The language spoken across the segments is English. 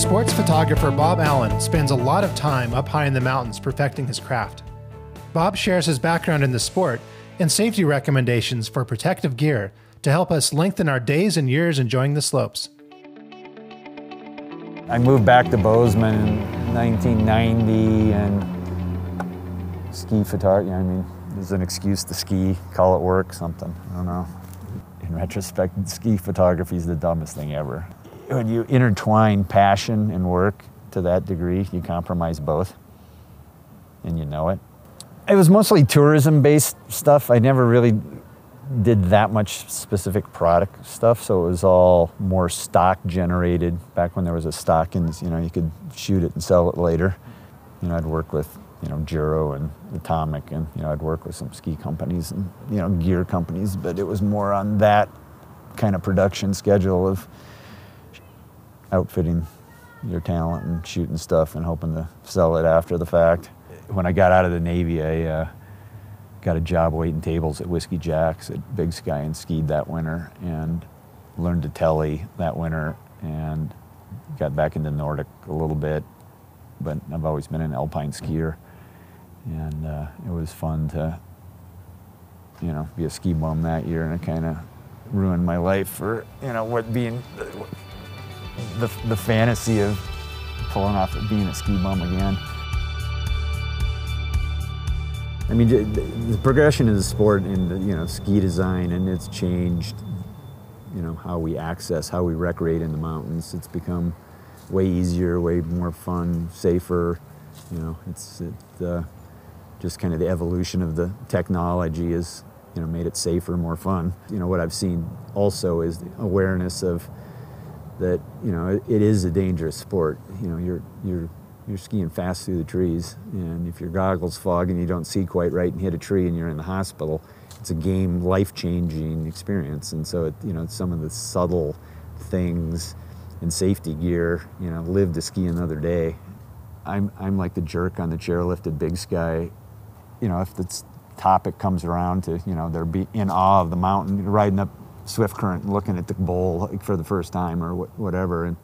Sports photographer Bob Allen spends a lot of time up high in the mountains perfecting his craft. Bob shares his background in the sport and safety recommendations for protective gear to help us lengthen our days and years enjoying the slopes. I moved back to Bozeman in 1990 and ski photography, I mean, there's an excuse to ski, call it work, something, I don't know. In retrospect, ski photography is the dumbest thing ever. When you intertwine passion and work to that degree, you compromise both, and you know it. It was mostly tourism-based stuff. I never really did that much specific product stuff, so it was all more stock generated. Back when there was a stock, and you know you could shoot it and sell it later. You know, I'd work with you know Giro and Atomic, and you know I'd work with some ski companies and you know gear companies, but it was more on that kind of production schedule of outfitting your talent and shooting stuff and hoping to sell it after the fact. When I got out of the Navy, I uh, got a job waiting tables at Whiskey Jack's at Big Sky and skied that winter and learned to telly that winter and got back into Nordic a little bit, but I've always been an alpine skier. And uh, it was fun to, you know, be a ski bum that year and it kind of ruined my life for, you know, what being, the, the fantasy of pulling off being a ski bum again. I mean, the progression in the sport and you know ski design, and it's changed. You know how we access, how we recreate in the mountains. It's become way easier, way more fun, safer. You know, it's it, uh, just kind of the evolution of the technology has you know made it safer, more fun. You know what I've seen also is awareness of that. You know, it, it is a dangerous sport. You know, you're you're you're skiing fast through the trees, and if your goggles fog and you don't see quite right and hit a tree and you're in the hospital, it's a game life-changing experience. And so, it, you know, some of the subtle things in safety gear, you know, live to ski another day. I'm, I'm like the jerk on the chairlift at Big Sky. You know, if the topic comes around to, you know, they're be in awe of the mountain, riding up Swift Current and looking at the bowl for the first time or whatever. And,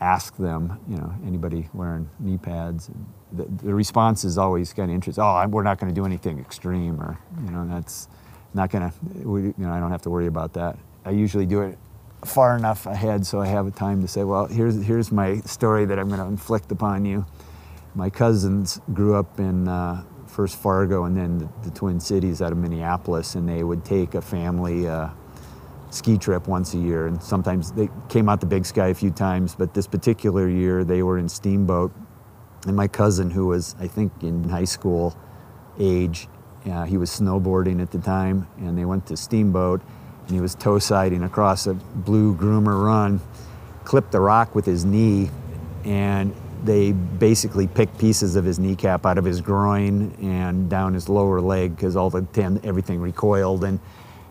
ask them, you know, anybody wearing knee pads. The, the response is always kind of interesting. Oh, we're not going to do anything extreme, or you know, that's not going to. You know, I don't have to worry about that. I usually do it far enough ahead so I have a time to say, well, here's here's my story that I'm going to inflict upon you. My cousins grew up in uh, first Fargo and then the, the, Twin Cities out of Minneapolis, and they would take a family. Uh, ski trip once a year, and sometimes they came out to Big Sky a few times. But this particular year, they were in Steamboat, and my cousin, who was I think in high school age, uh, he was snowboarding at the time, and they went to Steamboat, and he was toe siding across a blue groomer run, clipped the rock with his knee, and they basically picked pieces of his kneecap out of his groin and down his lower leg because all the ten, everything recoiled and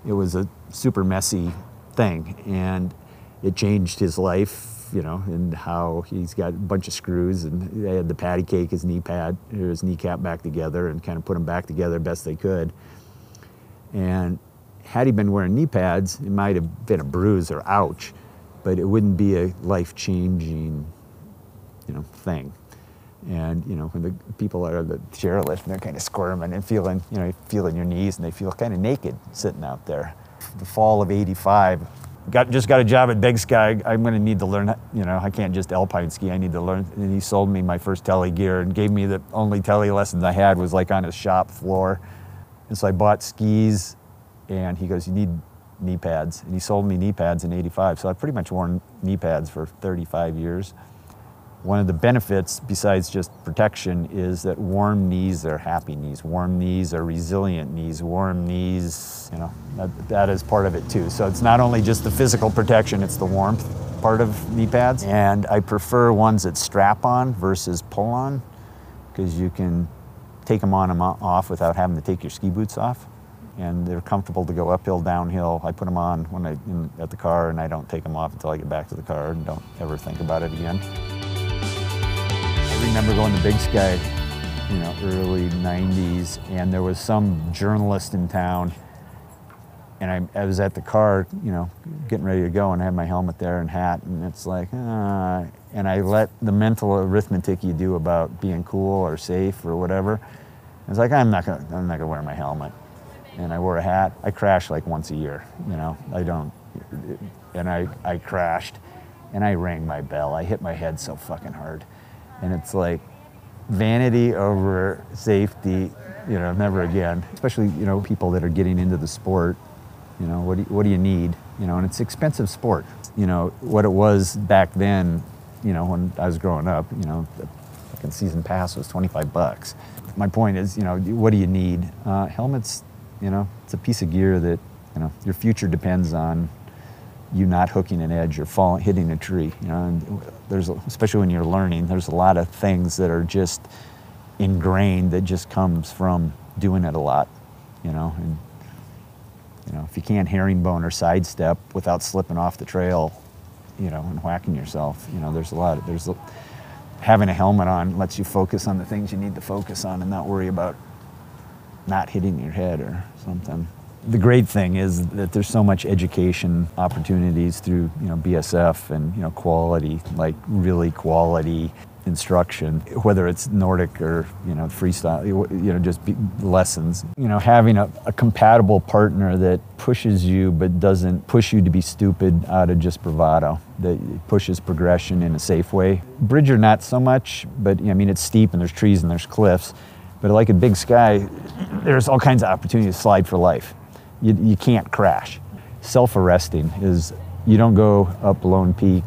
it was a super messy thing, and it changed his life. You know, and how he's got a bunch of screws, and they had the patty cake his knee pad, his kneecap back together, and kind of put them back together best they could. And had he been wearing knee pads, it might have been a bruise or ouch, but it wouldn't be a life-changing, you know, thing. And you know, when the people are the chairlift and they're kind of squirming and feeling, you know, feeling your knees, and they feel kind of naked sitting out there the fall of 85. Got, just got a job at Big Sky. I'm going to need to learn, you know, I can't just alpine ski. I need to learn. And he sold me my first telly gear and gave me the only telly lessons I had was like on his shop floor. And so I bought skis and he goes, you need knee pads. And he sold me knee pads in 85. So I've pretty much worn knee pads for 35 years. One of the benefits, besides just protection, is that warm knees are happy knees. Warm knees are resilient knees. Warm knees, you know, that, that is part of it too. So it's not only just the physical protection, it's the warmth part of knee pads. And I prefer ones that strap on versus pull on because you can take them on and off without having to take your ski boots off. And they're comfortable to go uphill, downhill. I put them on when I in, at the car, and I don't take them off until I get back to the car, and don't ever think about it again. I remember going to Big Sky, you know, early 90s, and there was some journalist in town and I, I, was at the car, you know, getting ready to go, and I had my helmet there and hat, and it's like, uh, and I let the mental arithmetic you do about being cool or safe or whatever. It's like, I'm not gonna, I'm not gonna wear my helmet, and I wore a hat. I crash like once a year, you know. I don't, and I, I crashed, and I rang my bell. I hit my head so fucking hard, and it's like vanity over safety you know, never again. Especially, you know, people that are getting into the sport you know, what do you, what do you need? You know, and it's expensive sport. You know, what it was back then, you know, when I was growing up, you know, the fucking season pass was 25 bucks. My point is, you know, what do you need? Uh, helmets, you know, it's a piece of gear that, you know, your future depends on you not hooking an edge or falling, hitting a tree. You know, and there's, especially when you're learning, there's a lot of things that are just ingrained that just comes from doing it a lot, you know, and you know, if you can't herringbone or sidestep without slipping off the trail, you know, and whacking yourself, you know, there's a lot. Of, there's a, having a helmet on lets you focus on the things you need to focus on and not worry about not hitting your head or something. The great thing is that there's so much education opportunities through you know BSF and you know quality, like really quality instruction, whether it's Nordic or you know freestyle, you know just lessons. You know, having a, a, compatible partner that pushes you but doesn't push you to be stupid out of just bravado, that pushes progression in a safe way. Bridger not so much, but I mean it's steep and there's trees and there's cliffs, but like a big sky, there's all kinds of opportunities to slide for life. You, you can't crash. Self-arresting is you don't go up Lone Peak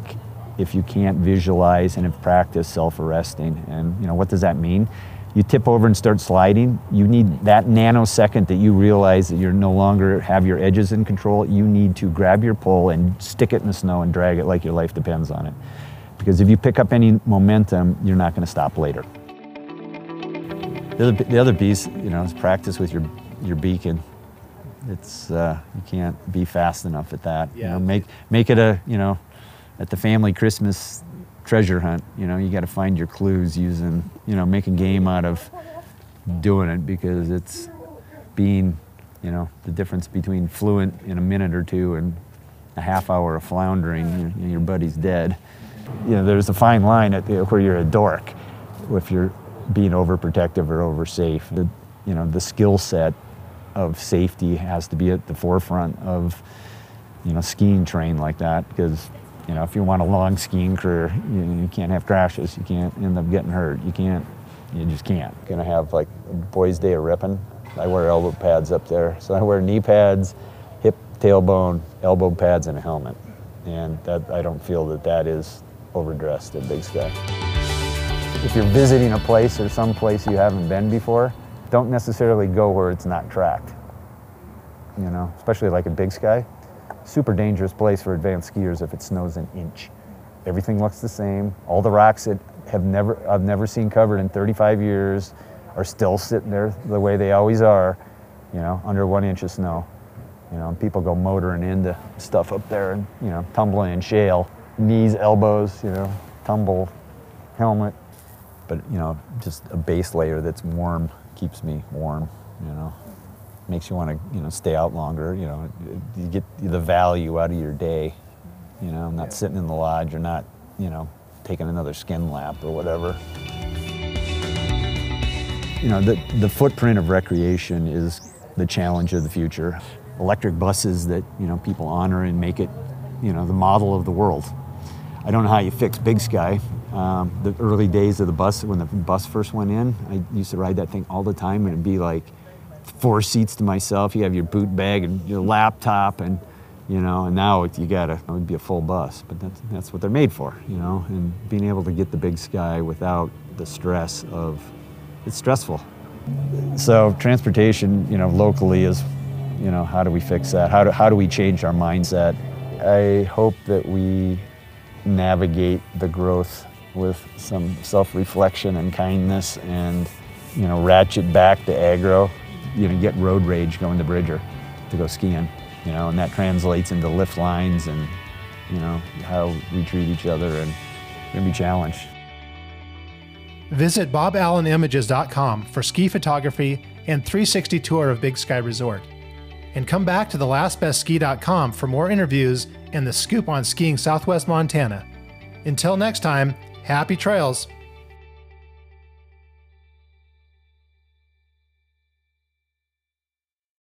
if you can't visualize and have practiced self-arresting. And you know, what does that mean? You tip over and start sliding, you need that nanosecond that you realize that you're no longer have your edges in control, you need to grab your pole and stick it in the snow and drag it like your life depends on it. Because if you pick up any momentum, you're not going to stop later. The other, the other you know, is practice with your, your beacon. It's, uh, you can't be fast enough at that. Yeah. You know, make, make it a, you know, at the family Christmas treasure hunt. You know, you got to find your clues using, you know, making game out of doing it because it's being, you know, the difference between fluent in a minute or two and a half hour of floundering, you know, your buddy's dead. You know, there's a fine line at the, where you're a dork if you're being overprotective or oversafe. The, you know, the skill set of safety has to be at the forefront of, you know, skiing train like that because you know, if you want a long skiing career, you, you can't have crashes. You can't end up getting hurt. You can't. You just can't. Gonna have like a boys' day of ripping. I wear elbow pads up there, so I wear knee pads, hip, tailbone, elbow pads, and a helmet. And that I don't feel that that is overdressed at Big Sky. If you're visiting a place or some place you haven't been before, don't necessarily go where it's not tracked. You know, especially like a Big Sky super dangerous place for advanced skiers if it snows an inch. Everything looks the same. All the rocks that have never I've never seen covered in 35 years are still sitting there the way they always are, you know, under one inch of snow. You know, people go motoring into stuff up there and, you know, tumbling in shale, knees, elbows, you know, tumble, helmet. But, you know, just a base layer that's warm keeps me warm, you know makes you want to you know stay out longer. You know, you get the value out of your day. You know, not yeah. sitting in the lodge or not you know taking another skin lap or whatever. You know, the the footprint of recreation is the challenge of the future. Electric buses that you know people honor and make it you know the model of the world. I don't know how you fix Big Sky. Um, the early days of the bus, when the bus first went in, I used to ride that thing all the time, and it'd be like four seats to myself. You have your boot bag and your laptop, and you know, and now you gotta it would be a full bus, but that's that's what they're made for, you know. And being able to get the big sky without the stress of it's stressful. So transportation, you know, locally is, you know, how do we fix that? How do how do we change our mindset? I hope that we navigate the growth with some self-reflection and kindness and you know ratchet back to aggro you know, get road rage going to Bridger to go skiing, you know, and that translates into lift lines and, you know, how we treat each other and we're gonna be challenged. Visit boballenimages.com for ski photography and 360 tour of Big Sky Resort. And come back to thelastbestski.com for more interviews and the scoop on skiing Southwest Montana. Until next time, happy trails